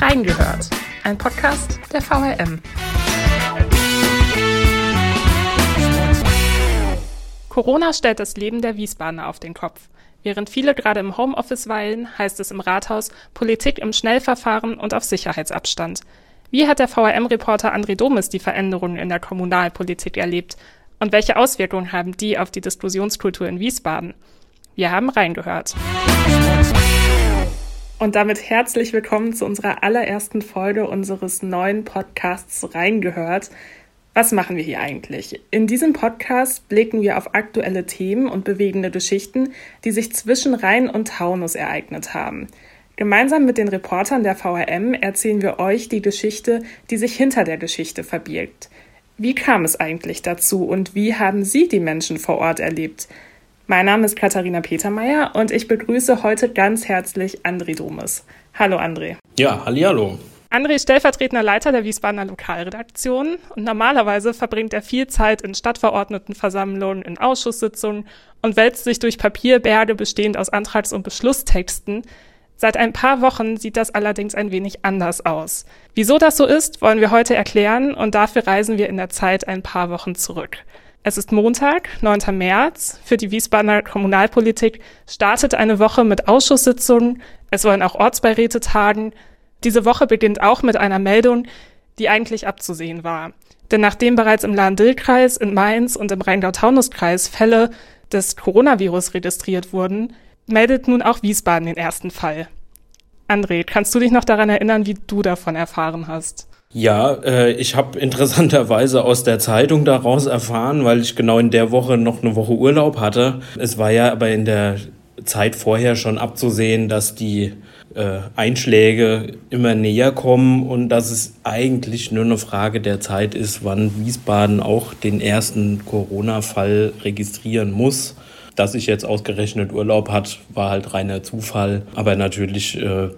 Reingehört, ein Podcast der VRM. Corona stellt das Leben der Wiesbadener auf den Kopf. Während viele gerade im Homeoffice weilen, heißt es im Rathaus Politik im Schnellverfahren und auf Sicherheitsabstand. Wie hat der VRM-Reporter André Domes die Veränderungen in der Kommunalpolitik erlebt? Und welche Auswirkungen haben die auf die Diskussionskultur in Wiesbaden? Wir haben reingehört. Und damit herzlich willkommen zu unserer allerersten Folge unseres neuen Podcasts Reingehört. Was machen wir hier eigentlich? In diesem Podcast blicken wir auf aktuelle Themen und bewegende Geschichten, die sich zwischen Rhein und Taunus ereignet haben. Gemeinsam mit den Reportern der VRM erzählen wir euch die Geschichte, die sich hinter der Geschichte verbirgt. Wie kam es eigentlich dazu und wie haben Sie die Menschen vor Ort erlebt? Mein Name ist Katharina Petermeier und ich begrüße heute ganz herzlich André Domes. Hallo André. Ja, hallo. André ist stellvertretender Leiter der Wiesbadener Lokalredaktion und normalerweise verbringt er viel Zeit in Stadtverordnetenversammlungen, in Ausschusssitzungen und wälzt sich durch Papierberge bestehend aus Antrags- und Beschlusstexten. Seit ein paar Wochen sieht das allerdings ein wenig anders aus. Wieso das so ist, wollen wir heute erklären und dafür reisen wir in der Zeit ein paar Wochen zurück. Es ist Montag, 9. März. Für die Wiesbadener Kommunalpolitik startet eine Woche mit Ausschusssitzungen. Es wollen auch Ortsbeiräte tagen. Diese Woche beginnt auch mit einer Meldung, die eigentlich abzusehen war. Denn nachdem bereits im Lahn-Dill-Kreis, in Mainz und im Rheingau-Taunus-Kreis Fälle des Coronavirus registriert wurden, meldet nun auch Wiesbaden den ersten Fall. André, kannst du dich noch daran erinnern, wie du davon erfahren hast? Ja, äh, ich habe interessanterweise aus der Zeitung daraus erfahren, weil ich genau in der Woche noch eine Woche Urlaub hatte. Es war ja aber in der Zeit vorher schon abzusehen, dass die äh, Einschläge immer näher kommen und dass es eigentlich nur eine Frage der Zeit ist, wann Wiesbaden auch den ersten Corona-Fall registrieren muss. Dass ich jetzt ausgerechnet Urlaub hat, war halt reiner Zufall. Aber natürlich äh,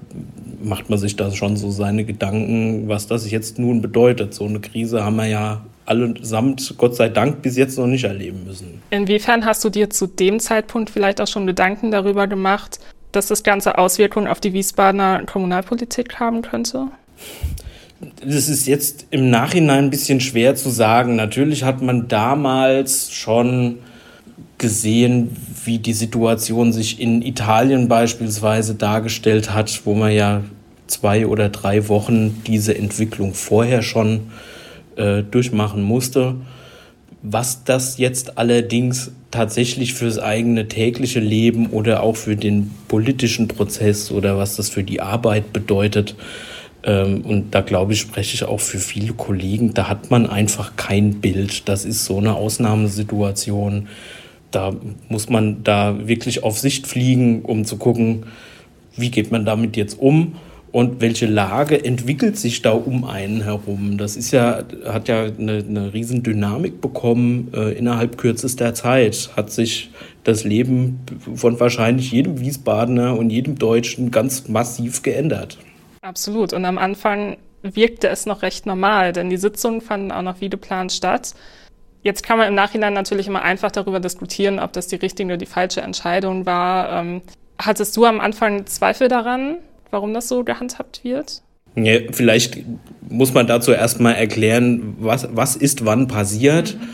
macht man sich da schon so seine Gedanken, was das jetzt nun bedeutet. So eine Krise haben wir ja allesamt, Gott sei Dank, bis jetzt noch nicht erleben müssen. Inwiefern hast du dir zu dem Zeitpunkt vielleicht auch schon Gedanken darüber gemacht, dass das Ganze Auswirkungen auf die Wiesbadener Kommunalpolitik haben könnte? Das ist jetzt im Nachhinein ein bisschen schwer zu sagen. Natürlich hat man damals schon gesehen, wie die Situation sich in Italien beispielsweise dargestellt hat, wo man ja zwei oder drei Wochen diese Entwicklung vorher schon äh, durchmachen musste. Was das jetzt allerdings tatsächlich fürs eigene tägliche Leben oder auch für den politischen Prozess oder was das für die Arbeit bedeutet, ähm, und da glaube ich, spreche ich auch für viele Kollegen, da hat man einfach kein Bild. Das ist so eine Ausnahmesituation da muss man da wirklich auf Sicht fliegen, um zu gucken, wie geht man damit jetzt um und welche Lage entwickelt sich da um einen herum. Das ist ja, hat ja eine, eine riesen Dynamik bekommen äh, innerhalb kürzester Zeit. Hat sich das Leben von wahrscheinlich jedem Wiesbadener und jedem Deutschen ganz massiv geändert. Absolut. Und am Anfang wirkte es noch recht normal, denn die Sitzungen fanden auch noch wie geplant statt. Jetzt kann man im Nachhinein natürlich immer einfach darüber diskutieren, ob das die richtige oder die falsche Entscheidung war. Ähm, hattest du am Anfang Zweifel daran, warum das so gehandhabt wird? Ja, vielleicht muss man dazu erstmal erklären, was, was ist wann passiert. Mhm.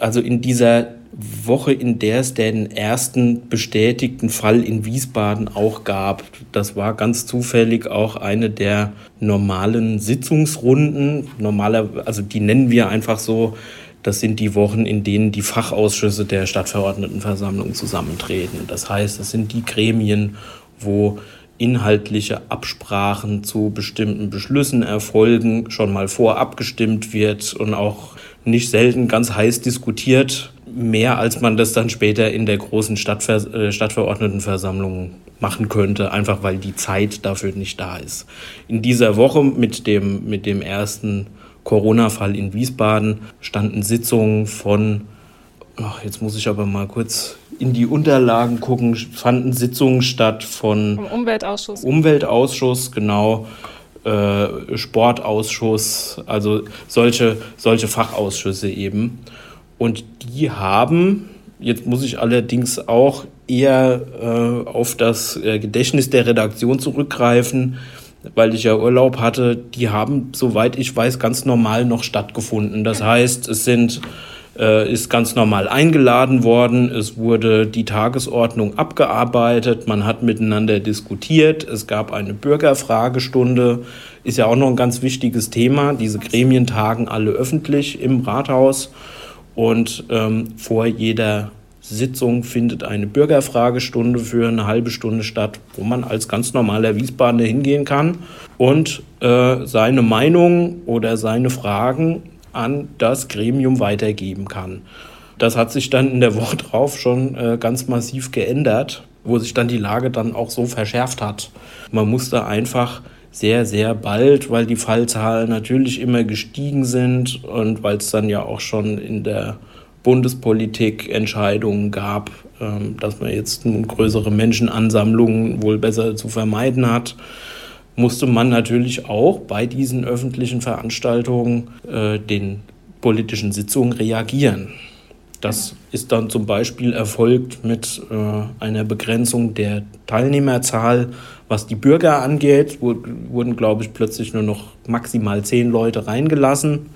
Also in dieser Woche, in der es den ersten bestätigten Fall in Wiesbaden auch gab. Das war ganz zufällig auch eine der normalen Sitzungsrunden. Normaler, also die nennen wir einfach so, das sind die Wochen, in denen die Fachausschüsse der Stadtverordnetenversammlung zusammentreten. Das heißt, das sind die Gremien, wo inhaltliche Absprachen zu bestimmten Beschlüssen erfolgen, schon mal vorab gestimmt wird und auch nicht selten ganz heiß diskutiert, mehr als man das dann später in der großen Stadtver äh, Stadtverordnetenversammlung machen könnte, einfach weil die Zeit dafür nicht da ist. In dieser Woche mit dem, mit dem ersten Corona-Fall in Wiesbaden standen Sitzungen von, ach, jetzt muss ich aber mal kurz in die Unterlagen gucken, fanden Sitzungen statt von Vom Umweltausschuss. Umweltausschuss, genau, äh, Sportausschuss, also solche, solche Fachausschüsse eben. Und die haben, jetzt muss ich allerdings auch eher äh, auf das äh, Gedächtnis der Redaktion zurückgreifen, weil ich ja Urlaub hatte, die haben, soweit ich weiß, ganz normal noch stattgefunden. Das heißt, es sind äh, ist ganz normal eingeladen worden. Es wurde die Tagesordnung abgearbeitet. Man hat miteinander diskutiert. Es gab eine Bürgerfragestunde. Ist ja auch noch ein ganz wichtiges Thema. Diese Gremien tagen alle öffentlich im Rathaus. Und ähm, vor jeder Sitzung findet eine Bürgerfragestunde für eine halbe Stunde statt, wo man als ganz normaler Wiesbadener hingehen kann und äh, seine Meinung oder seine Fragen an das Gremium weitergeben kann. Das hat sich dann in der Woche drauf schon äh, ganz massiv geändert, wo sich dann die Lage dann auch so verschärft hat. Man musste einfach sehr, sehr bald, weil die Fallzahlen natürlich immer gestiegen sind und weil es dann ja auch schon in der Bundespolitik Entscheidungen gab, ähm, dass man jetzt nun größere Menschenansammlungen wohl besser zu vermeiden hat musste man natürlich auch bei diesen öffentlichen Veranstaltungen äh, den politischen Sitzungen reagieren. Das ist dann zum Beispiel erfolgt mit äh, einer Begrenzung der Teilnehmerzahl. Was die Bürger angeht, wurden, glaube ich, plötzlich nur noch maximal zehn Leute reingelassen.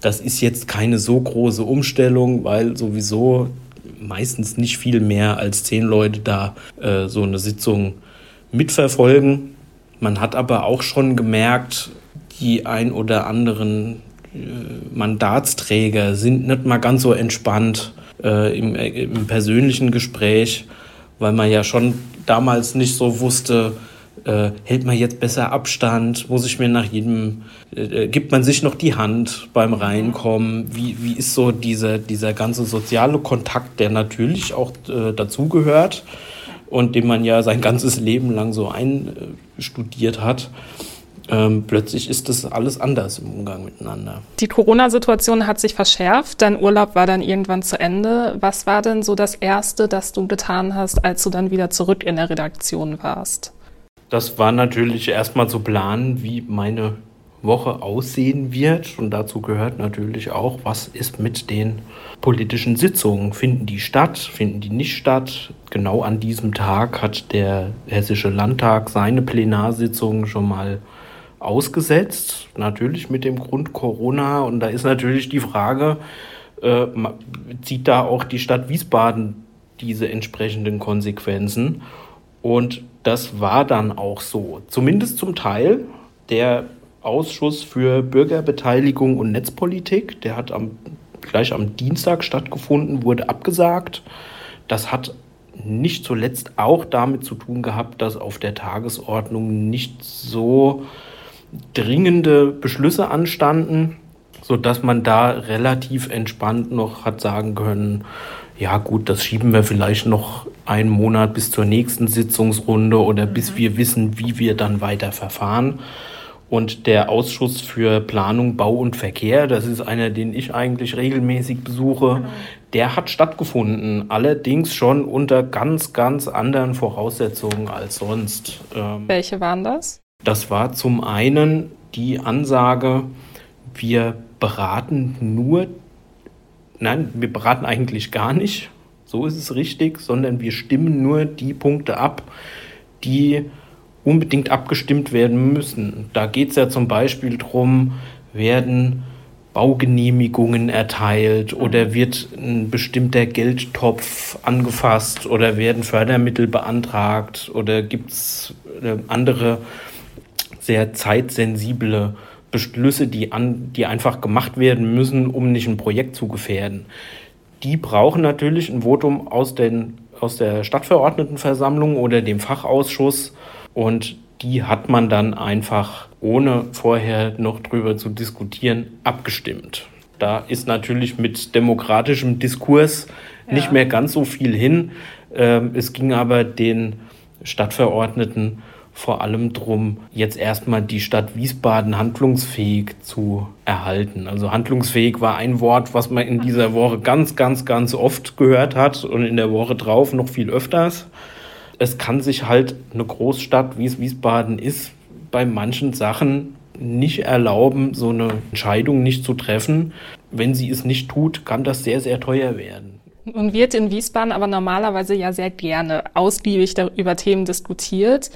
Das ist jetzt keine so große Umstellung, weil sowieso meistens nicht viel mehr als zehn Leute da äh, so eine Sitzung mitverfolgen. Man hat aber auch schon gemerkt, die ein oder anderen äh, Mandatsträger sind nicht mal ganz so entspannt äh, im, äh, im, persönlichen Gespräch, weil man ja schon damals nicht so wusste, äh, hält man jetzt besser Abstand, muss ich mir nach jedem, äh, äh, gibt man sich noch die Hand beim Reinkommen, wie, wie ist so dieser, dieser ganze soziale Kontakt, der natürlich auch dazugehört und den man ja sein ganzes Leben lang so einstudiert hat. Ähm, plötzlich ist das alles anders im Umgang miteinander. Die Corona-Situation hat sich verschärft. Dein Urlaub war dann irgendwann zu Ende. Was war denn so das Erste, das du getan hast, als du dann wieder zurück in der Redaktion warst? Das war natürlich erstmal zu planen, wie meine Woche aussehen wird. Und dazu gehört natürlich auch, was ist mit den politischen Sitzungen? Finden die statt? Finden die nicht statt? Genau an diesem Tag hat der Hessische Landtag seine Plenarsitzung schon mal ausgesetzt. Natürlich mit dem Grund Corona. Und da ist natürlich die Frage, äh, zieht da auch die Stadt Wiesbaden diese entsprechenden Konsequenzen? Und das war dann auch so. Zumindest zum Teil. Der Ausschuss für Bürgerbeteiligung und Netzpolitik. Der hat am, gleich am Dienstag stattgefunden, wurde abgesagt. Das hat nicht zuletzt auch damit zu tun gehabt, dass auf der Tagesordnung nicht so dringende Beschlüsse anstanden, sodass man da relativ entspannt noch hat sagen können, ja gut, das schieben wir vielleicht noch einen Monat bis zur nächsten Sitzungsrunde oder bis mhm. wir wissen, wie wir dann weiter verfahren. Und der Ausschuss für Planung, Bau und Verkehr, das ist einer, den ich eigentlich regelmäßig besuche, genau. der hat stattgefunden. Allerdings schon unter ganz, ganz anderen Voraussetzungen als sonst. Ähm, Welche waren das? Das war zum einen die Ansage, wir beraten nur, nein, wir beraten eigentlich gar nicht, so ist es richtig, sondern wir stimmen nur die Punkte ab, die unbedingt abgestimmt werden müssen. Da geht es ja zum Beispiel darum, werden Baugenehmigungen erteilt oder wird ein bestimmter Geldtopf angefasst oder werden Fördermittel beantragt oder gibt es äh, andere sehr zeitsensible Beschlüsse, die, an, die einfach gemacht werden müssen, um nicht ein Projekt zu gefährden. Die brauchen natürlich ein Votum aus, den, aus der Stadtverordnetenversammlung oder dem Fachausschuss und die hat man dann einfach, ohne vorher noch drüber zu diskutieren, abgestimmt. Da ist natürlich mit demokratischem Diskurs ja. nicht mehr ganz so viel hin. Ähm, es ging aber den Stadtverordneten vor allem darum, jetzt erstmal die Stadt Wiesbaden handlungsfähig zu erhalten. Also handlungsfähig war ein Wort, was man in dieser Woche ganz, ganz, ganz oft gehört hat und in der Woche drauf noch viel öfters es kann sich halt eine Großstadt, wie es Wiesbaden ist, bei manchen Sachen nicht erlauben, so eine Entscheidung nicht zu treffen. Wenn sie es nicht tut, kann das sehr, sehr teuer werden. Und wird in Wiesbaden aber normalerweise ja sehr gerne ausgiebig über Themen diskutiert.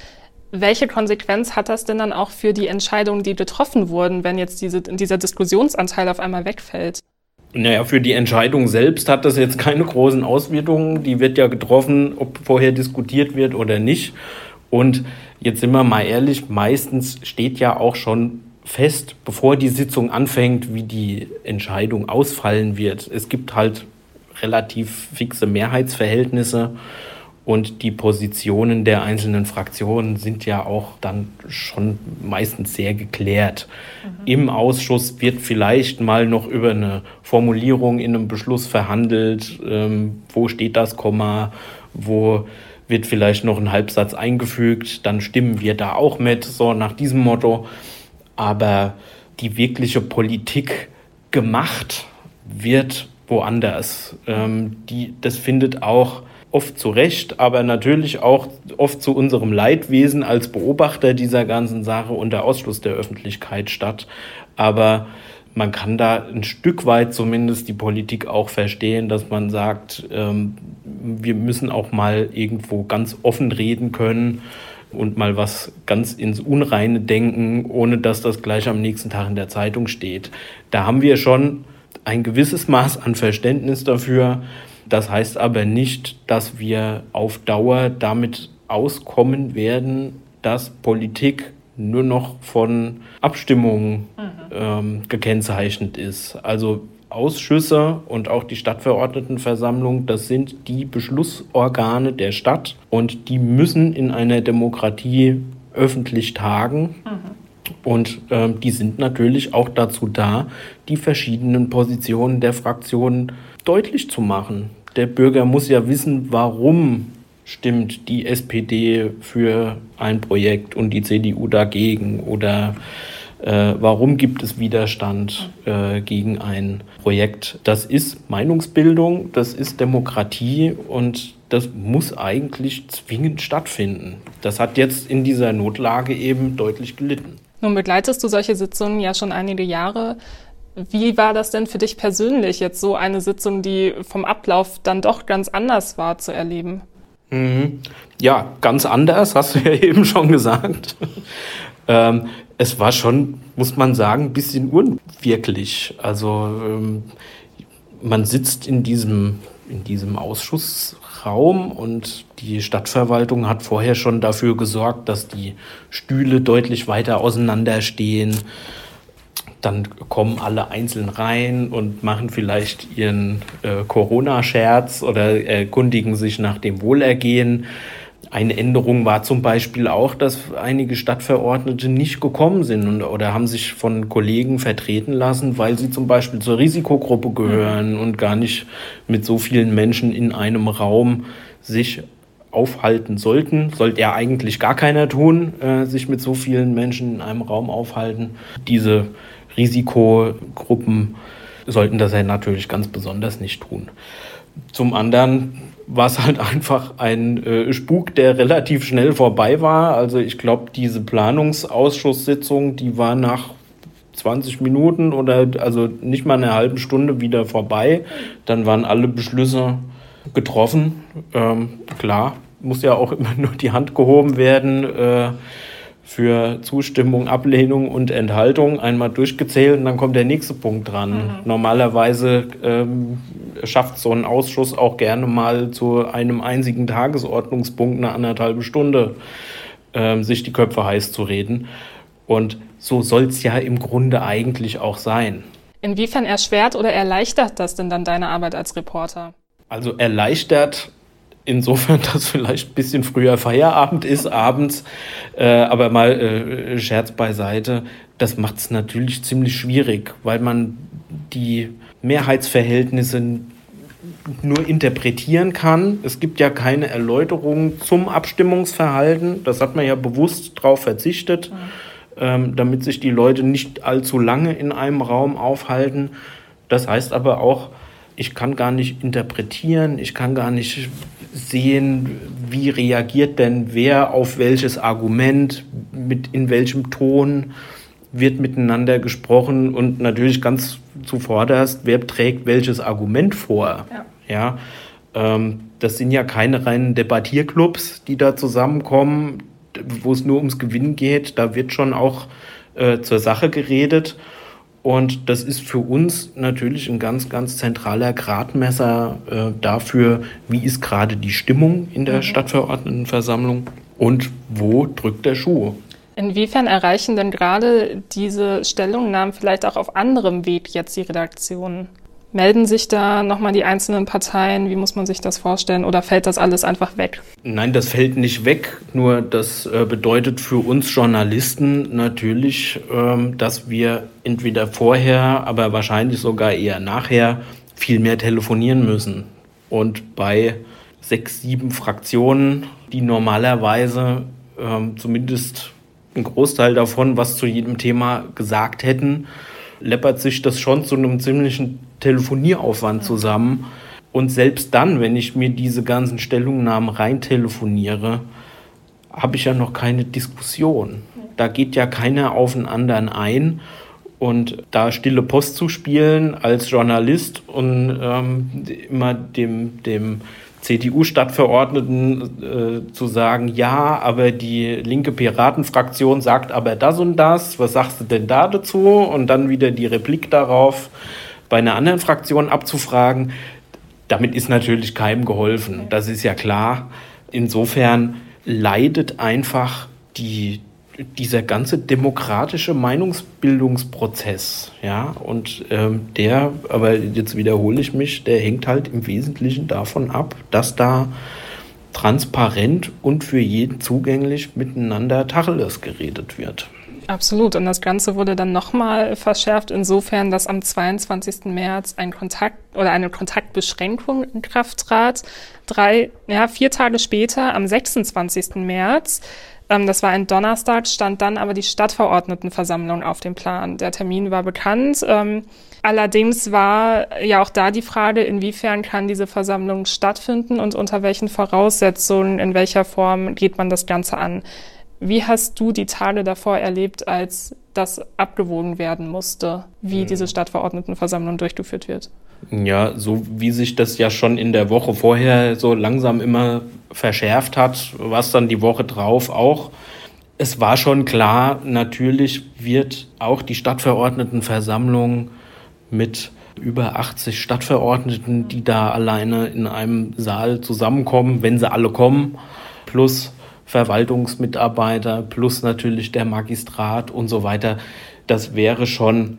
Welche Konsequenz hat das denn dann auch für die Entscheidungen, die getroffen wurden, wenn jetzt diese, dieser Diskussionsanteil auf einmal wegfällt? Naja, für die Entscheidung selbst hat das jetzt keine großen Auswirkungen. Die wird ja getroffen, ob vorher diskutiert wird oder nicht. Und jetzt sind wir mal ehrlich, meistens steht ja auch schon fest, bevor die Sitzung anfängt, wie die Entscheidung ausfallen wird. Es gibt halt relativ fixe Mehrheitsverhältnisse und die Positionen der einzelnen Fraktionen sind ja auch dann schon meistens sehr geklärt. Mhm. Im Ausschuss wird vielleicht mal noch über eine Formulierung in einem Beschluss verhandelt. Ähm, wo steht das Komma? Wo wird vielleicht noch ein Halbsatz eingefügt? Dann stimmen wir da auch mit, so nach diesem Motto. Aber die wirkliche Politik gemacht wird woanders. Ähm, die, das findet auch oft zu Recht, aber natürlich auch oft zu unserem Leidwesen als Beobachter dieser ganzen Sache unter Ausschluss der Öffentlichkeit statt. Aber man kann da ein Stück weit zumindest die Politik auch verstehen, dass man sagt, ähm, wir müssen auch mal irgendwo ganz offen reden können und mal was ganz ins Unreine denken, ohne dass das gleich am nächsten Tag in der Zeitung steht. Da haben wir schon ein gewisses Maß an Verständnis dafür, das heißt aber nicht, dass wir auf Dauer damit auskommen werden, dass Politik nur noch von Abstimmungen mhm. ähm, gekennzeichnet ist. Also Ausschüsse und auch die Stadtverordnetenversammlung, das sind die Beschlussorgane der Stadt und die müssen in einer Demokratie öffentlich tagen. Mhm. Und ähm, die sind natürlich auch dazu da, die verschiedenen Positionen der Fraktionen deutlich zu machen. Der Bürger muss ja wissen, warum stimmt die SPD für ein Projekt und die CDU dagegen oder äh, warum gibt es Widerstand äh, gegen ein Projekt. Das ist Meinungsbildung, das ist Demokratie und das muss eigentlich zwingend stattfinden. Das hat jetzt in dieser Notlage eben deutlich gelitten. Nun begleitest du solche Sitzungen ja schon einige Jahre. Wie war das denn für dich persönlich, jetzt so eine Sitzung, die vom Ablauf dann doch ganz anders war, zu erleben? Mhm. Ja, ganz anders, hast du ja eben schon gesagt. ähm, es war schon, muss man sagen, ein bisschen unwirklich. Also ähm, man sitzt in diesem, in diesem Ausschuss Raum und die Stadtverwaltung hat vorher schon dafür gesorgt, dass die Stühle deutlich weiter auseinander stehen. Dann kommen alle einzeln rein und machen vielleicht ihren äh, Corona-Scherz oder erkundigen sich nach dem Wohlergehen. Eine Änderung war zum Beispiel auch, dass einige Stadtverordnete nicht gekommen sind und, oder haben sich von Kollegen vertreten lassen, weil sie zum Beispiel zur Risikogruppe gehören und gar nicht mit so vielen Menschen in einem Raum sich aufhalten sollten. Sollte ja eigentlich gar keiner tun, äh, sich mit so vielen Menschen in einem Raum aufhalten. Diese Risikogruppen sollten das ja natürlich ganz besonders nicht tun. Zum anderen war es halt einfach ein äh, Spuk, der relativ schnell vorbei war. Also ich glaube, diese Planungsausschusssitzung, die war nach 20 Minuten oder also nicht mal eine halbe Stunde wieder vorbei. Dann waren alle Beschlüsse getroffen. Ähm, klar, muss ja auch immer nur die Hand gehoben werden. Äh, für Zustimmung, Ablehnung und Enthaltung einmal durchgezählt und dann kommt der nächste Punkt dran. Mhm. Normalerweise ähm, schafft so ein Ausschuss auch gerne mal zu einem einzigen Tagesordnungspunkt eine anderthalbe Stunde ähm, sich die Köpfe heiß zu reden. Und so soll es ja im Grunde eigentlich auch sein. Inwiefern erschwert oder erleichtert das denn dann deine Arbeit als Reporter? Also erleichtert insofern, dass vielleicht ein bisschen früher Feierabend ist, abends, äh, aber mal äh, Scherz beiseite, das macht es natürlich ziemlich schwierig, weil man die Mehrheitsverhältnisse nur interpretieren kann. Es gibt ja keine Erläuterung zum Abstimmungsverhalten. Das hat man ja bewusst darauf verzichtet, mhm. ähm, damit sich die Leute nicht allzu lange in einem Raum aufhalten. Das heißt aber auch, ich kann gar nicht interpretieren, ich kann gar nicht sehen, wie reagiert denn wer auf welches Argument, mit in welchem Ton wird miteinander gesprochen und natürlich ganz zuvorderst, wer trägt welches Argument vor. Ja. ja ähm, das sind ja keine reinen Debattierclubs, die da zusammenkommen. wo es nur ums Gewinn geht, da wird schon auch äh, zur Sache geredet. Und das ist für uns natürlich ein ganz, ganz zentraler Gradmesser äh, dafür, wie ist gerade die Stimmung in der mhm. Stadtverordnetenversammlung und wo drückt der Schuh. Inwiefern erreichen denn gerade diese Stellungnahmen vielleicht auch auf anderem Weg jetzt die Redaktion? Melden sich da nochmal die einzelnen Parteien? Wie muss man sich das vorstellen? Oder fällt das alles einfach weg? Nein, das fällt nicht weg. Nur das äh, bedeutet für uns Journalisten natürlich, ähm, dass wir entweder vorher, aber wahrscheinlich sogar eher nachher viel mehr telefonieren müssen. Und bei sechs, sieben Fraktionen, die normalerweise ähm, zumindest ein Großteil davon, was zu jedem Thema gesagt hätten, läppert sich das schon zu einem ziemlichen Telefonieraufwand zusammen. Und selbst dann, wenn ich mir diese ganzen Stellungnahmen rein telefoniere, habe ich ja noch keine Diskussion. Da geht ja keiner auf den anderen ein. Und da stille Post zu spielen als Journalist und ähm, immer dem, dem CDU-Stadtverordneten äh, zu sagen, ja, aber die linke Piratenfraktion sagt aber das und das, was sagst du denn da dazu? Und dann wieder die Replik darauf bei einer anderen Fraktion abzufragen, damit ist natürlich keinem geholfen. Das ist ja klar. Insofern leidet einfach die, dieser ganze demokratische Meinungsbildungsprozess, ja, und ähm, der, aber jetzt wiederhole ich mich, der hängt halt im Wesentlichen davon ab, dass da transparent und für jeden zugänglich miteinander Tacheles geredet wird. Absolut. Und das Ganze wurde dann nochmal verschärft insofern, dass am 22. März ein Kontakt oder eine Kontaktbeschränkung in Kraft trat. Drei, ja, vier Tage später, am 26. März, ähm, das war ein Donnerstag, stand dann aber die Stadtverordnetenversammlung auf dem Plan. Der Termin war bekannt. Ähm, allerdings war ja auch da die Frage, inwiefern kann diese Versammlung stattfinden und unter welchen Voraussetzungen, in welcher Form geht man das Ganze an. Wie hast du die Tage davor erlebt, als das abgewogen werden musste, wie mhm. diese Stadtverordnetenversammlung durchgeführt wird? Ja, so wie sich das ja schon in der Woche vorher so langsam immer verschärft hat, war es dann die Woche drauf auch. Es war schon klar, natürlich wird auch die Stadtverordnetenversammlung mit über 80 Stadtverordneten, die da alleine in einem Saal zusammenkommen, wenn sie alle kommen, plus Verwaltungsmitarbeiter plus natürlich der Magistrat und so weiter. Das wäre schon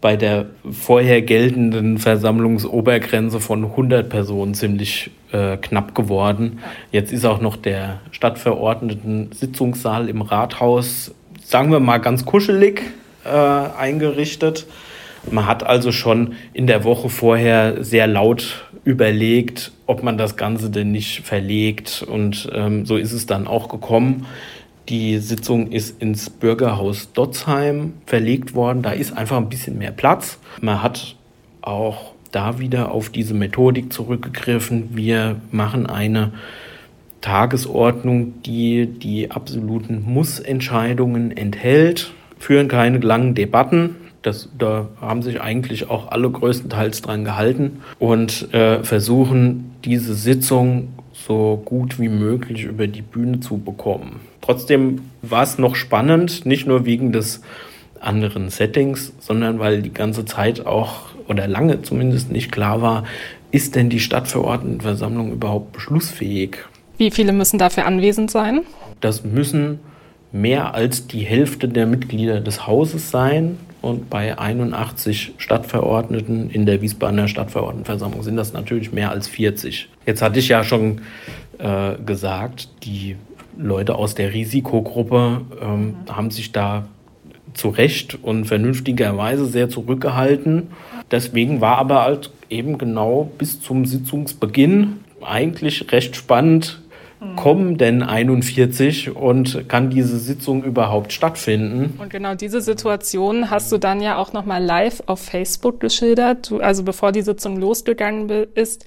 bei der vorher geltenden Versammlungsobergrenze von 100 Personen ziemlich äh, knapp geworden. Jetzt ist auch noch der Stadtverordneten Sitzungssaal im Rathaus, sagen wir mal, ganz kuschelig äh, eingerichtet. Man hat also schon in der Woche vorher sehr laut überlegt, ob man das Ganze denn nicht verlegt. Und ähm, so ist es dann auch gekommen. Die Sitzung ist ins Bürgerhaus Dotzheim verlegt worden. Da ist einfach ein bisschen mehr Platz. Man hat auch da wieder auf diese Methodik zurückgegriffen. Wir machen eine Tagesordnung, die die absoluten Muss-Entscheidungen enthält, führen keine langen Debatten, das, da haben sich eigentlich auch alle größtenteils dran gehalten und äh, versuchen, diese Sitzung so gut wie möglich über die Bühne zu bekommen. Trotzdem war es noch spannend, nicht nur wegen des anderen Settings, sondern weil die ganze Zeit auch oder lange zumindest nicht klar war, ist denn die Stadtverordnetenversammlung überhaupt beschlussfähig? Wie viele müssen dafür anwesend sein? Das müssen mehr als die Hälfte der Mitglieder des Hauses sein und bei 81 Stadtverordneten in der Wiesbadener Stadtverordnetenversammlung sind das natürlich mehr als 40. Jetzt hatte ich ja schon äh, gesagt, die Leute aus der Risikogruppe ähm, haben sich da zu Recht und vernünftigerweise sehr zurückgehalten. Deswegen war aber halt eben genau bis zum Sitzungsbeginn eigentlich recht spannend, kommen denn 41 und kann diese Sitzung überhaupt stattfinden? Und genau diese Situation hast du dann ja auch nochmal live auf Facebook geschildert. Du, also bevor die Sitzung losgegangen ist,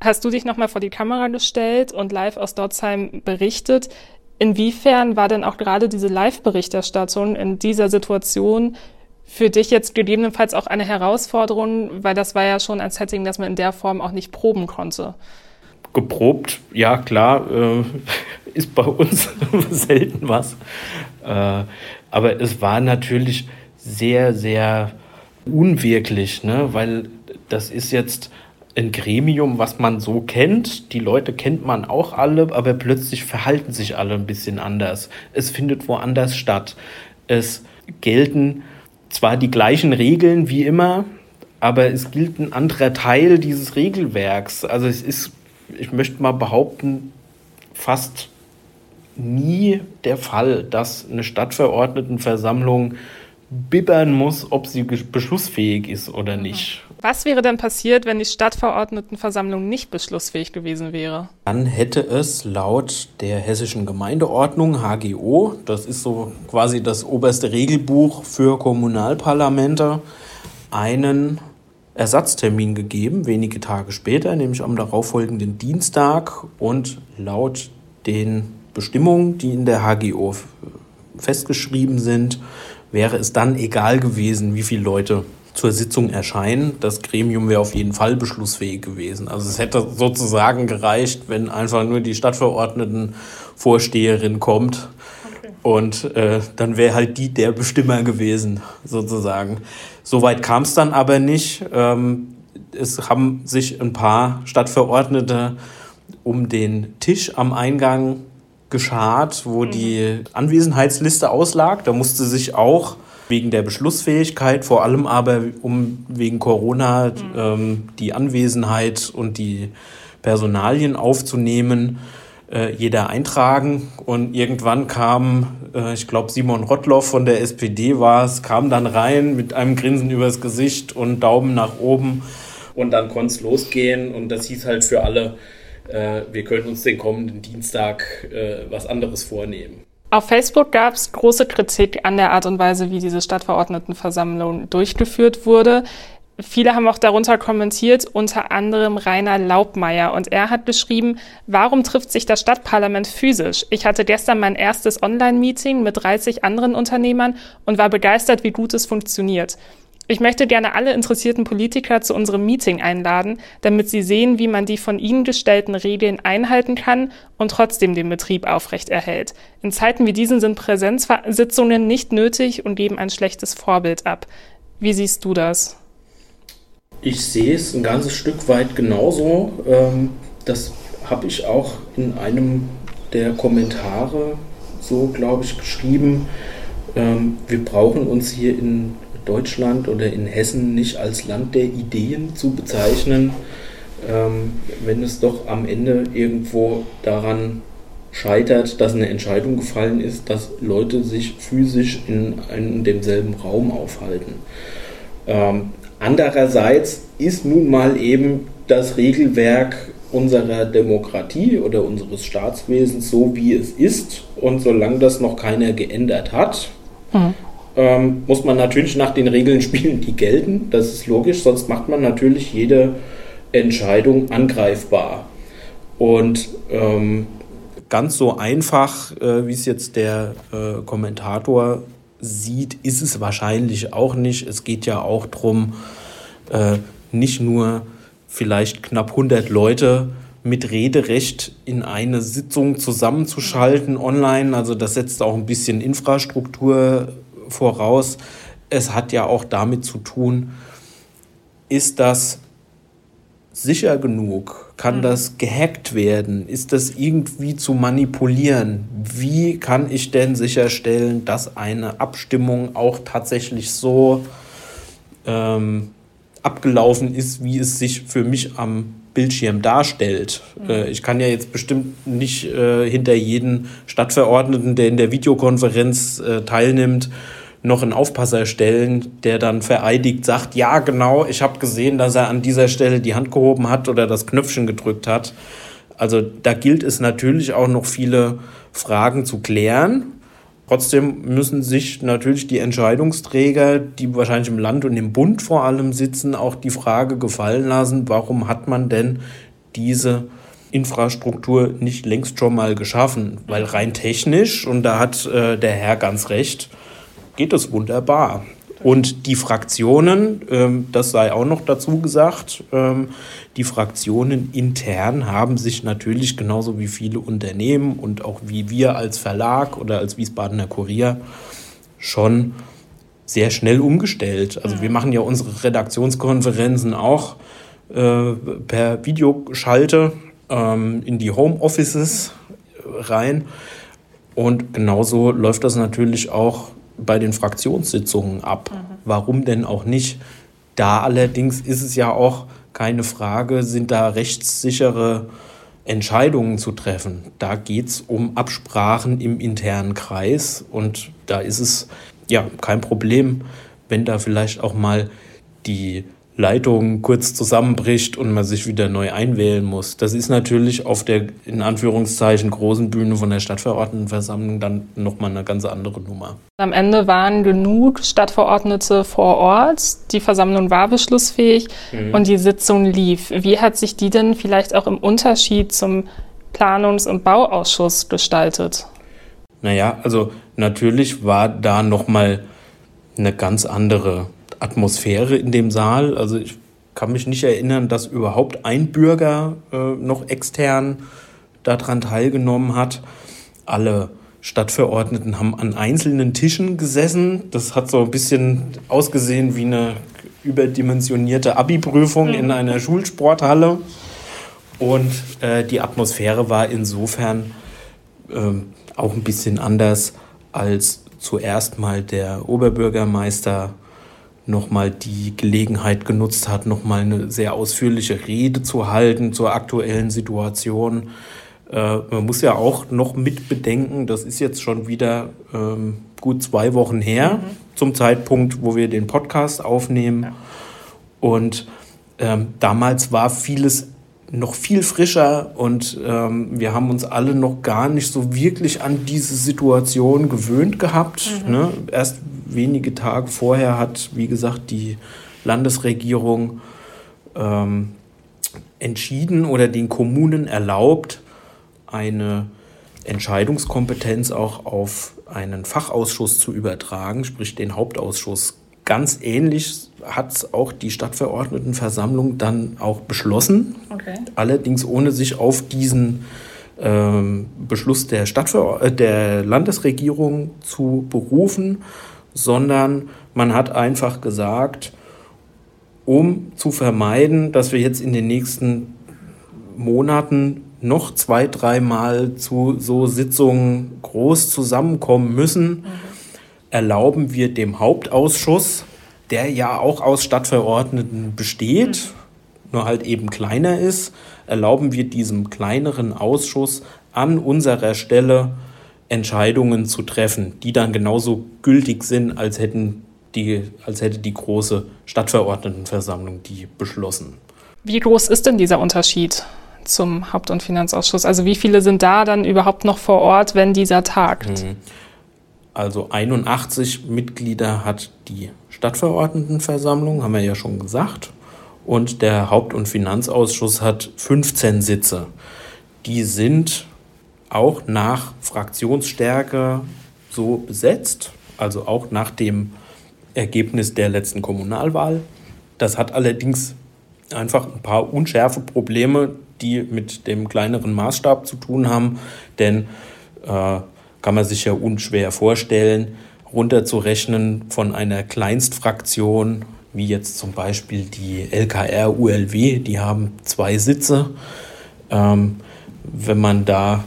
hast du dich nochmal vor die Kamera gestellt und live aus Dotzheim berichtet. Inwiefern war denn auch gerade diese Live-Berichterstattung in dieser Situation für dich jetzt gegebenenfalls auch eine Herausforderung, weil das war ja schon ein Setting, das man in der Form auch nicht proben konnte? Geprobt, ja klar, äh, ist bei uns selten was. Äh, aber es war natürlich sehr, sehr unwirklich, ne? weil das ist jetzt ein Gremium, was man so kennt. Die Leute kennt man auch alle, aber plötzlich verhalten sich alle ein bisschen anders. Es findet woanders statt. Es gelten zwar die gleichen Regeln wie immer, aber es gilt ein anderer Teil dieses Regelwerks. Also es ist, ich möchte mal behaupten, fast nie der Fall, dass eine Stadtverordnetenversammlung bibbern muss, ob sie beschlussfähig ist oder nicht. Was wäre denn passiert, wenn die Stadtverordnetenversammlung nicht beschlussfähig gewesen wäre? Dann hätte es laut der hessischen Gemeindeordnung HGO, das ist so quasi das oberste Regelbuch für Kommunalparlamente, einen Ersatztermin gegeben, wenige Tage später, nämlich am darauffolgenden Dienstag. Und laut den Bestimmungen, die in der HGO festgeschrieben sind, wäre es dann egal gewesen, wie viele Leute zur Sitzung erscheinen. Das Gremium wäre auf jeden Fall beschlussfähig gewesen. Also es hätte sozusagen gereicht, wenn einfach nur die Stadtverordnetenvorsteherin kommt. Und äh, dann wäre halt die der Bestimmer gewesen, sozusagen. Soweit kam es dann aber nicht. Ähm, es haben sich ein paar Stadtverordnete um den Tisch am Eingang geschart, wo mhm. die Anwesenheitsliste auslag. Da musste sich auch wegen der Beschlussfähigkeit, vor allem aber um wegen Corona mhm. ähm, die Anwesenheit und die Personalien aufzunehmen, äh, jeder eintragen. Und irgendwann kam, äh, ich glaube, Simon Rottloff von der SPD war es, kam dann rein mit einem Grinsen übers Gesicht und Daumen nach oben. Und dann konnte es losgehen. Und das hieß halt für alle, äh, wir können uns den kommenden Dienstag äh, was anderes vornehmen. Auf Facebook gab es große Kritik an der Art und Weise, wie diese Stadtverordnetenversammlung durchgeführt wurde. Viele haben auch darunter kommentiert, unter anderem Rainer Laubmeier. Und er hat geschrieben, warum trifft sich das Stadtparlament physisch? Ich hatte gestern mein erstes Online-Meeting mit 30 anderen Unternehmern und war begeistert, wie gut es funktioniert. Ich möchte gerne alle interessierten Politiker zu unserem Meeting einladen, damit sie sehen, wie man die von ihnen gestellten Regeln einhalten kann und trotzdem den Betrieb aufrechterhält. In Zeiten wie diesen sind Präsenzsitzungen nicht nötig und geben ein schlechtes Vorbild ab. Wie siehst du das? Ich sehe es ein ganzes Stück weit genauso. Ähm, das habe ich auch in einem der Kommentare so, glaube ich, geschrieben. Ähm, wir brauchen uns hier in Deutschland oder in Hessen nicht als Land der Ideen zu bezeichnen, ähm, wenn es doch am Ende irgendwo daran scheitert, dass eine Entscheidung gefallen ist, dass Leute sich physisch in einem demselben Raum aufhalten. Andererseits ist nun mal eben das Regelwerk unserer Demokratie oder unseres Staatswesens so, wie es ist. Und solange das noch keiner geändert hat, mhm ähm, muss man natürlich nach den Regeln spielen, die gelten. Das ist logisch, sonst macht man natürlich jede Entscheidung angreifbar. Und ähm, ganz so einfach, äh, wie es jetzt der äh, Kommentator sieht, ist es wahrscheinlich auch nicht. Es geht ja auch darum, äh, nicht nur vielleicht knapp 100 Leute mit Rederecht in eine Sitzung zusammenzuschalten online. Also das setzt auch ein bisschen Infrastruktur voraus. Es hat ja auch damit zu tun, ist das sicher genug? Kann mhm. das gehackt werden? Ist das irgendwie zu manipulieren? Wie kann ich denn sicherstellen, dass eine Abstimmung auch tatsächlich so ähm, abgelaufen ist, wie es sich für mich am Bildschirm darstellt. Mhm. Äh, ich kann ja jetzt bestimmt nicht äh, hinter jeden Stadtverordneten, der in der Videokonferenz äh, teilnimmt, noch einen Aufpasser stellen, der dann vereidigt sagt, ja genau, ich habe gesehen, dass er an dieser Stelle die Hand gehoben hat oder das Knöpfchen gedrückt hat. Also da gilt es natürlich auch noch viele Fragen zu klären. Trotzdem müssen sich natürlich die Entscheidungsträger, die wahrscheinlich im Land und im Bund vor allem sitzen, auch die Frage gefallen lassen, warum hat man denn diese Infrastruktur nicht längst schon mal geschaffen? Weil rein technisch, und da hat äh, der Herr ganz recht, geht es wunderbar. Und die Fraktionen, ähm, das sei auch noch dazu gesagt, ähm, die Fraktionen intern haben sich natürlich genauso wie viele Unternehmen und auch wie wir als Verlag oder als Wiesbadener Kurier schon sehr schnell umgestellt. Also wir machen ja unsere Redaktionskonferenzen auch äh, per Videoschalte ähm, in die Homeoffices rein. Und genauso läuft das natürlich auch bei den Fraktionssitzungen ab. Mhm. Warum denn auch nicht? Da allerdings ist es ja auch keine Frage, sind da rechtssichere Entscheidungen zu treffen. Da geht es um Absprachen im internen Kreis und da ist es ja kein Problem, wenn da vielleicht auch mal die Leitung kurz zusammenbricht und man sich wieder neu einwählen muss. Das ist natürlich auf der in Anführungszeichen großen Bühne von der Stadtverordnetenversammlung dann nochmal eine ganz andere Nummer. Am Ende waren genug Stadtverordnete vor Ort, die Versammlung war beschlussfähig mhm. und die Sitzung lief. Wie hat sich die denn vielleicht auch im Unterschied zum Planungs- und Bauausschuss gestaltet? Naja, also natürlich war da nochmal eine ganz andere Atmosphäre in dem Saal. Also ich kann mich nicht erinnern, dass überhaupt ein Bürger äh, noch extern daran teilgenommen hat. Alle Stadtverordneten haben an einzelnen Tischen gesessen. Das hat so ein bisschen ausgesehen wie eine überdimensionierte Abi-Prüfung mhm. in einer Schulsporthalle. Und äh, die Atmosphäre war insofern äh, auch ein bisschen anders, als zuerst mal der Oberbürgermeister nochmal die Gelegenheit genutzt hat, nochmal eine sehr ausführliche Rede zu halten zur aktuellen Situation. Äh, man muss ja auch noch mit bedenken, das ist jetzt schon wieder ähm, gut zwei Wochen her, mhm. zum Zeitpunkt, wo wir den Podcast aufnehmen. Ja. Und ähm, damals war vieles noch viel frischer und ähm, wir haben uns alle noch gar nicht so wirklich an diese Situation gewöhnt gehabt. Mhm. Ne? Erst wenige Tage vorher hat, wie gesagt, die Landesregierung ähm, entschieden oder den Kommunen erlaubt, eine Entscheidungskompetenz auch auf einen Fachausschuss zu übertragen, sprich den Hauptausschuss. Ganz ähnlich hat auch die Stadtverordnetenversammlung dann auch beschlossen, okay. allerdings ohne sich auf diesen ähm, Beschluss der, Stadtver äh, der Landesregierung zu berufen, sondern man hat einfach gesagt, um zu vermeiden, dass wir jetzt in den nächsten Monaten noch zwei, dreimal zu so Sitzungen groß zusammenkommen müssen, mhm. Erlauben wir dem Hauptausschuss, der ja auch aus Stadtverordneten besteht, nur halt eben kleiner ist, erlauben wir diesem kleineren Ausschuss an unserer Stelle Entscheidungen zu treffen, die dann genauso gültig sind, als, hätten die, als hätte die große Stadtverordnetenversammlung die beschlossen. Wie groß ist denn dieser Unterschied zum Haupt- und Finanzausschuss? Also wie viele sind da dann überhaupt noch vor Ort, wenn dieser tagt? Mhm. Also 81 Mitglieder hat die Stadtverordnetenversammlung, haben wir ja schon gesagt. Und der Haupt- und Finanzausschuss hat 15 Sitze. Die sind auch nach Fraktionsstärke so besetzt, also auch nach dem Ergebnis der letzten Kommunalwahl. Das hat allerdings einfach ein paar unschärfe Probleme, die mit dem kleineren Maßstab zu tun haben, denn äh, kann man sich ja unschwer vorstellen, runterzurechnen von einer Kleinstfraktion, wie jetzt zum Beispiel die LKR ULW, die haben zwei Sitze. Ähm, wenn man da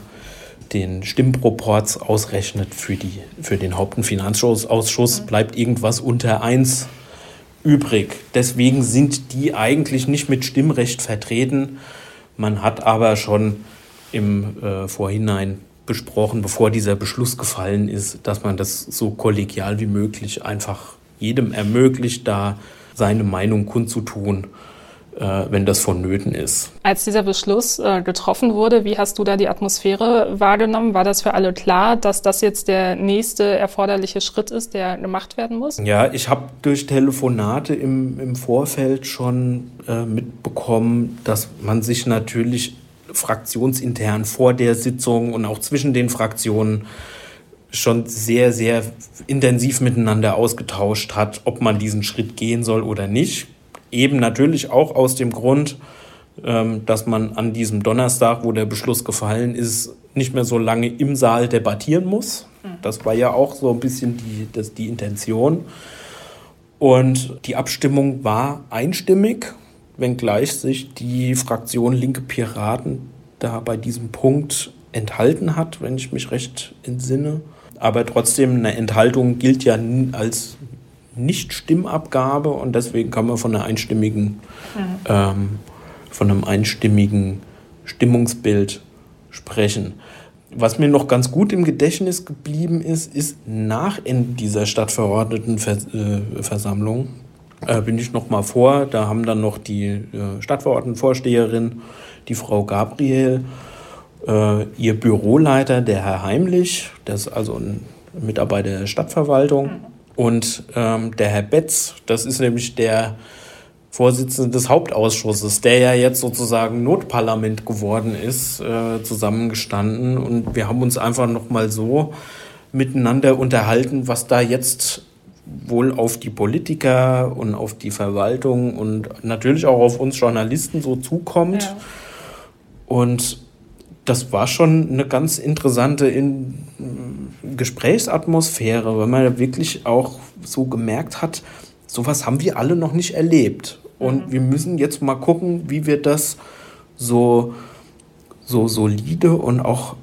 den Stimmproports ausrechnet für, die, für den Haupt- und Finanzausschuss, mhm. bleibt irgendwas unter 1 übrig. Deswegen sind die eigentlich nicht mit Stimmrecht vertreten. Man hat aber schon im äh, Vorhinein besprochen, bevor dieser Beschluss gefallen ist, dass man das so kollegial wie möglich einfach jedem ermöglicht, da seine Meinung kundzutun äh, wenn das vonnöten ist. Als dieser Beschluss äh, getroffen wurde, wie hast du da die Atmosphäre wahrgenommen? War das für alle klar, dass das jetzt der nächste erforderliche Schritt ist, der gemacht werden muss? Ja, ich habe durch Telefonate im, im Vorfeld schon äh, mitbekommen, dass man sich natürlich fraktionsintern vor der Sitzung und auch zwischen den Fraktionen schon sehr, sehr intensiv miteinander ausgetauscht hat, ob man diesen Schritt gehen soll oder nicht. Eben natürlich auch aus dem Grund, ähm, dass man an diesem Donnerstag, wo der Beschluss gefallen ist, nicht mehr so lange im Saal debattieren muss. Das war ja auch so ein bisschen die, das, die Intention. Und die Abstimmung war einstimmig, wenngleich sich die Fraktion Linke Piraten da bei diesem Punkt enthalten hat, wenn ich mich recht entsinne. Aber trotzdem, eine Enthaltung gilt ja als Nicht-Stimmabgabe und deswegen kann man von einer einstimmigen, mhm. ähm, von einem einstimmigen Stimmungsbild sprechen. Was mir noch ganz gut im Gedächtnis geblieben ist, ist nach Ende dieser Stadtverordnetenversammlung äh, bin ich noch mal vor. Da haben dann noch die äh, Stadtverordnetenvorsteherin, die Frau Gabriel, äh, ihr Büroleiter, der Herr Heimlich, das ist also ein Mitarbeiter der Stadtverwaltung, und ähm, der Herr Betz, das ist nämlich der Vorsitzende des Hauptausschusses, der ja jetzt sozusagen Notparlament geworden ist, zusammengestanden. Und wir haben uns einfach noch mal so miteinander unterhalten, was da jetzt wohl auf die Politiker und auf die Verwaltung und natürlich auch auf uns Journalisten so zukommt. Ja. Und das war schon eine ganz interessante in Gesprächsatmosphäre, weil man wirklich auch so gemerkt hat, sowas haben wir alle noch nicht erlebt. Und mhm. wir müssen jetzt mal gucken, wie wir das so, so solide und auch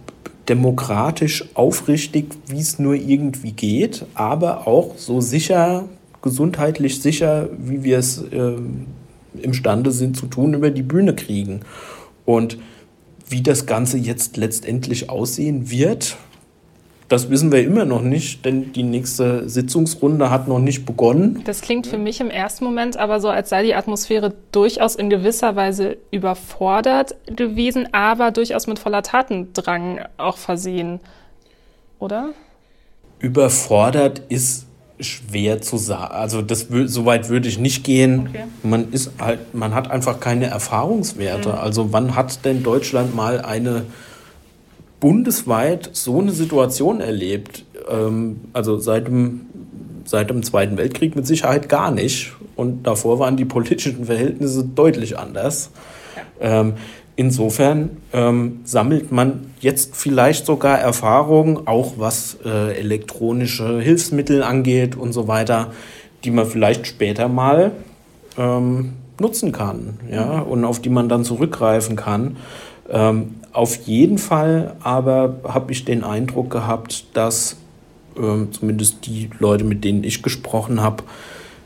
demokratisch aufrichtig, wie es nur irgendwie geht, aber auch so sicher, gesundheitlich sicher, wie wir es äh, imstande sind zu tun, über die Bühne kriegen. Und wie das Ganze jetzt letztendlich aussehen wird, das wissen wir immer noch nicht, denn die nächste Sitzungsrunde hat noch nicht begonnen. Das klingt für mich im ersten Moment aber so, als sei die Atmosphäre durchaus in gewisser Weise überfordert gewesen, aber durchaus mit voller Tatendrang auch versehen, oder? Überfordert ist schwer zu sagen. Also das so weit würde ich nicht gehen. Okay. Man ist halt, man hat einfach keine Erfahrungswerte. Mhm. Also wann hat denn Deutschland mal eine bundesweit so eine Situation erlebt. Ähm, also seit dem, seit dem Zweiten Weltkrieg mit Sicherheit gar nicht. Und davor waren die politischen Verhältnisse deutlich anders. Ja. Ähm, insofern ähm, sammelt man jetzt vielleicht sogar Erfahrungen, auch was äh, elektronische Hilfsmittel angeht und so weiter, die man vielleicht später mal ähm, nutzen kann ja, und auf die man dann zurückgreifen kann. Ähm, auf jeden Fall aber habe ich den Eindruck gehabt, dass äh, zumindest die Leute, mit denen ich gesprochen habe,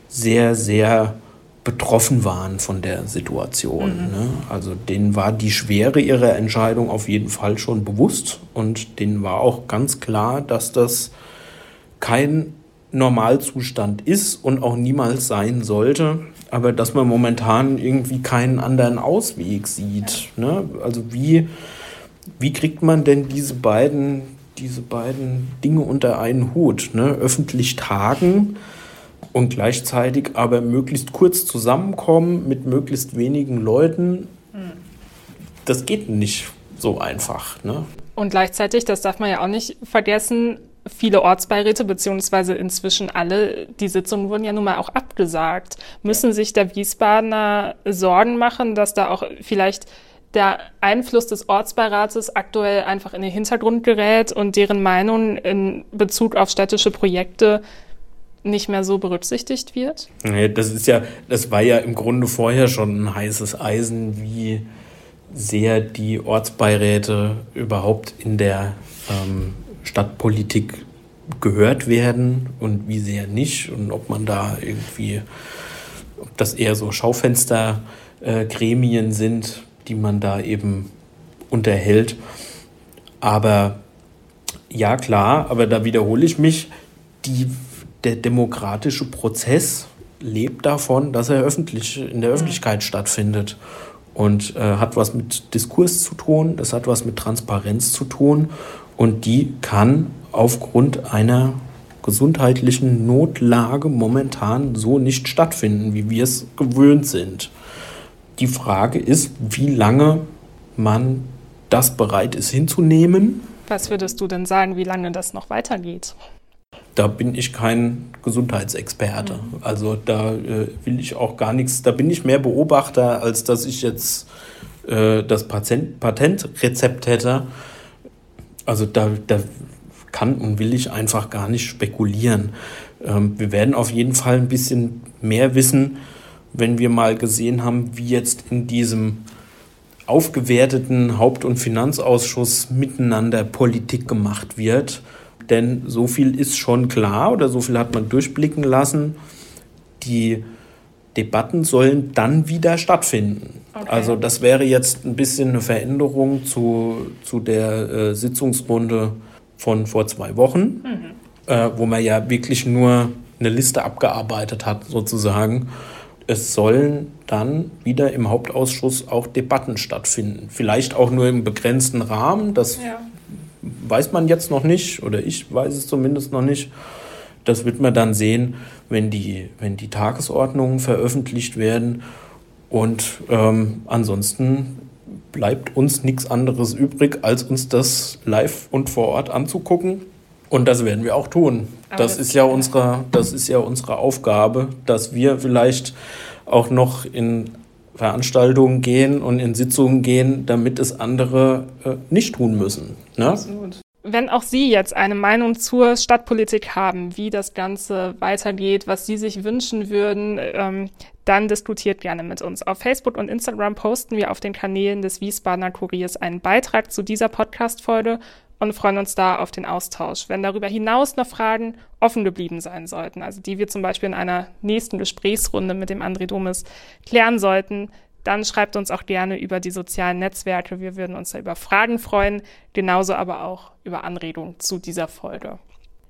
sehr, sehr betroffen waren von der Situation. Mhm. Ne? Also denen war die Schwere ihrer Entscheidung auf jeden Fall schon bewusst und denen war auch ganz klar, dass das kein Normalzustand ist und auch niemals sein sollte, aber dass man momentan irgendwie keinen anderen Ausweg sieht. Ne? Also wie, wie kriegt man denn diese beiden, diese beiden Dinge unter einen Hut? Ne? Öffentlich tagen und gleichzeitig aber möglichst kurz zusammenkommen mit möglichst wenigen Leuten. Das geht nicht so einfach. Ne? Und gleichzeitig, das darf man ja auch nicht vergessen, viele Ortsbeiräte, beziehungsweise inzwischen alle, die Sitzungen wurden ja nun mal auch abgesagt. Müssen sich der Wiesbadener Sorgen machen, dass da auch vielleicht der Einfluss des Ortsbeirates aktuell einfach in den Hintergrund gerät und deren Meinung in Bezug auf städtische Projekte nicht mehr so berücksichtigt wird? Nee, das ist ja, das war ja im Grunde vorher schon ein heißes Eisen, wie sehr die Ortsbeiräte überhaupt in der ähm, Stadtpolitik gehört werden und wie sehr nicht und ob man da irgendwie, ob das eher so Schaufenstergremien äh, sind, die man da eben unterhält. Aber ja, klar, aber da wiederhole ich mich, die, der demokratische Prozess lebt davon, dass er öffentlich, in der Öffentlichkeit stattfindet und äh, hat was mit Diskurs zu tun, das hat was mit Transparenz zu tun und die kann aufgrund einer gesundheitlichen Notlage momentan so nicht stattfinden, wie wir es gewöhnt sind. Die Frage ist, wie lange man das bereit ist hinzunehmen Was würdest du denn sagen, wie lange das noch weitergeht? Da bin ich kein Gesundheitsexperte. Mhm. Also da äh, will ich auch gar nichts, da bin ich mehr Beobachter, als dass ich jetzt äh, das Patent, Patentrezept hätte. Also da, da kann und will ich einfach gar nicht spekulieren. Ähm, wir werden auf jeden Fall ein bisschen mehr wissen, wenn wir mal gesehen haben, wie jetzt in diesem aufgewerteten Haupt- und Finanzausschuss miteinander Politik gemacht wird. Denn so viel ist schon klar oder so viel hat man durchblicken lassen. Die Debatten sollen dann wieder stattfinden. Okay. Also das wäre jetzt ein bisschen eine Veränderung zu, zu der äh, Sitzungsrunde von vor zwei Wochen, mhm. äh, wo man ja wirklich nur eine Liste abgearbeitet hat sozusagen es sollen dann wieder im Hauptausschuss auch Debatten stattfinden. Vielleicht auch nur im begrenzten Rahmen, das ja. weiß man jetzt noch nicht oder ich weiß es zumindest noch nicht. Das wird man dann sehen, wenn die, wenn die Tagesordnungen veröffentlicht werden. Und ähm, ansonsten bleibt uns nichts anderes übrig, als uns das live und vor Ort anzugucken und das werden wir auch tun. das, ist ja unsere, das ist ja unsere Aufgabe, dass wir vielleicht auch noch in Veranstaltungen gehen und in Sitzungen gehen, damit es andere äh, nicht tun müssen. Ne? Absolut. Wenn auch Sie jetzt eine Meinung zur Stadtpolitik haben, wie das Ganze weitergeht, was Sie sich wünschen würden, ähm, dann diskutiert gerne mit uns. Auf Facebook und Instagram posten wir auf den Kanälen des Wiesbadener Kuriers einen Beitrag zu dieser Podcast-Folge und freuen uns da auf den Austausch. Wenn darüber hinaus noch Fragen offen geblieben sein sollten, also die wir zum Beispiel in einer nächsten Gesprächsrunde mit dem André Domes klären sollten, dann schreibt uns auch gerne über die sozialen Netzwerke. Wir würden uns da über Fragen freuen, genauso aber auch über Anregungen zu dieser Folge.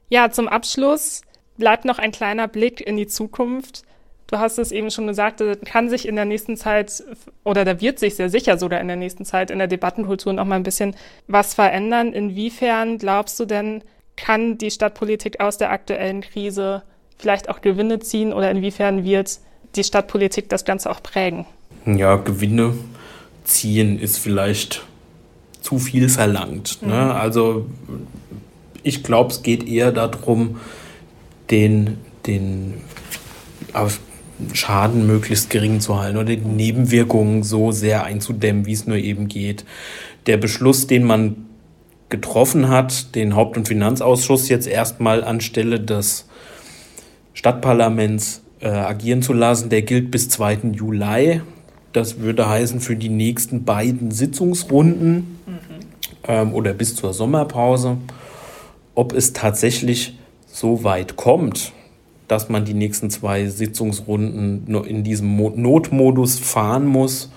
Ja, zum Abschluss bleibt noch ein kleiner Blick in die Zukunft. Du hast es eben schon gesagt, da kann sich in der nächsten Zeit oder da wird sich sehr sicher sogar in der nächsten Zeit in der Debattenkultur noch mal ein bisschen was verändern. Inwiefern glaubst du denn, kann die Stadtpolitik aus der aktuellen Krise vielleicht auch Gewinne ziehen oder inwiefern wird die Stadtpolitik das Ganze auch prägen? Ja, Gewinne ziehen ist vielleicht zu viel verlangt. Ne? Mhm. Also ich glaube, es geht eher darum, den, den Schaden möglichst gering zu halten oder die Nebenwirkungen so sehr einzudämmen, wie es nur eben geht. Der Beschluss, den man getroffen hat, den Haupt- und Finanzausschuss jetzt erstmal anstelle des Stadtparlaments äh, agieren zu lassen, der gilt bis 2. Juli. Das würde heißen für die nächsten beiden Sitzungsrunden mhm. ähm, oder bis zur Sommerpause. Ob es tatsächlich so weit kommt, dass man die nächsten zwei Sitzungsrunden nur in diesem Notmodus fahren muss.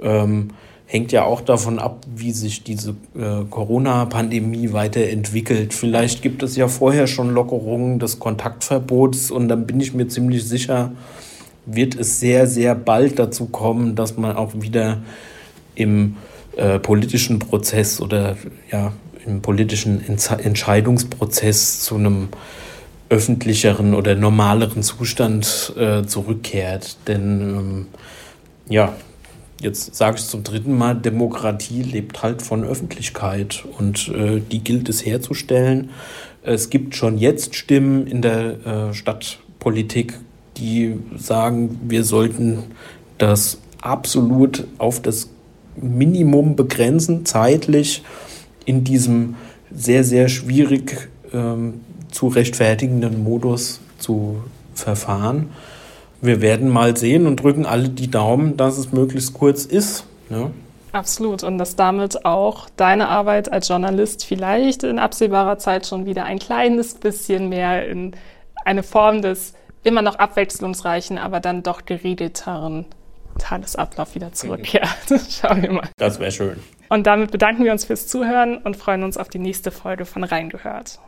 Ähm, hängt ja auch davon ab, wie sich diese äh, Corona-Pandemie weiterentwickelt. Vielleicht gibt es ja vorher schon Lockerungen des Kontaktverbots und dann bin ich mir ziemlich sicher, wird es sehr, sehr bald dazu kommen, dass man auch wieder im äh, politischen Prozess oder ja, im politischen Entscheidungsprozess zu einem öffentlicheren oder normaleren Zustand äh, zurückkehrt. Denn ähm, ja, jetzt sage ich zum dritten Mal, Demokratie lebt halt von Öffentlichkeit und äh, die gilt es herzustellen. Es gibt schon jetzt Stimmen in der äh, Stadtpolitik, die sagen, wir sollten das absolut auf das Minimum begrenzen, zeitlich in diesem sehr, sehr schwierig ähm, zu rechtfertigenden Modus zu verfahren. Wir werden mal sehen und drücken alle die Daumen, dass es möglichst kurz ist. Ja. Absolut. Und dass damit auch deine Arbeit als Journalist vielleicht in absehbarer Zeit schon wieder ein kleines bisschen mehr in eine Form des immer noch abwechslungsreichen, aber dann doch geregelteren Tagesablauf wieder zurückkehrt. Schauen wir mal. Das wäre schön. Und damit bedanken wir uns fürs Zuhören und freuen uns auf die nächste Folge von Reingehört.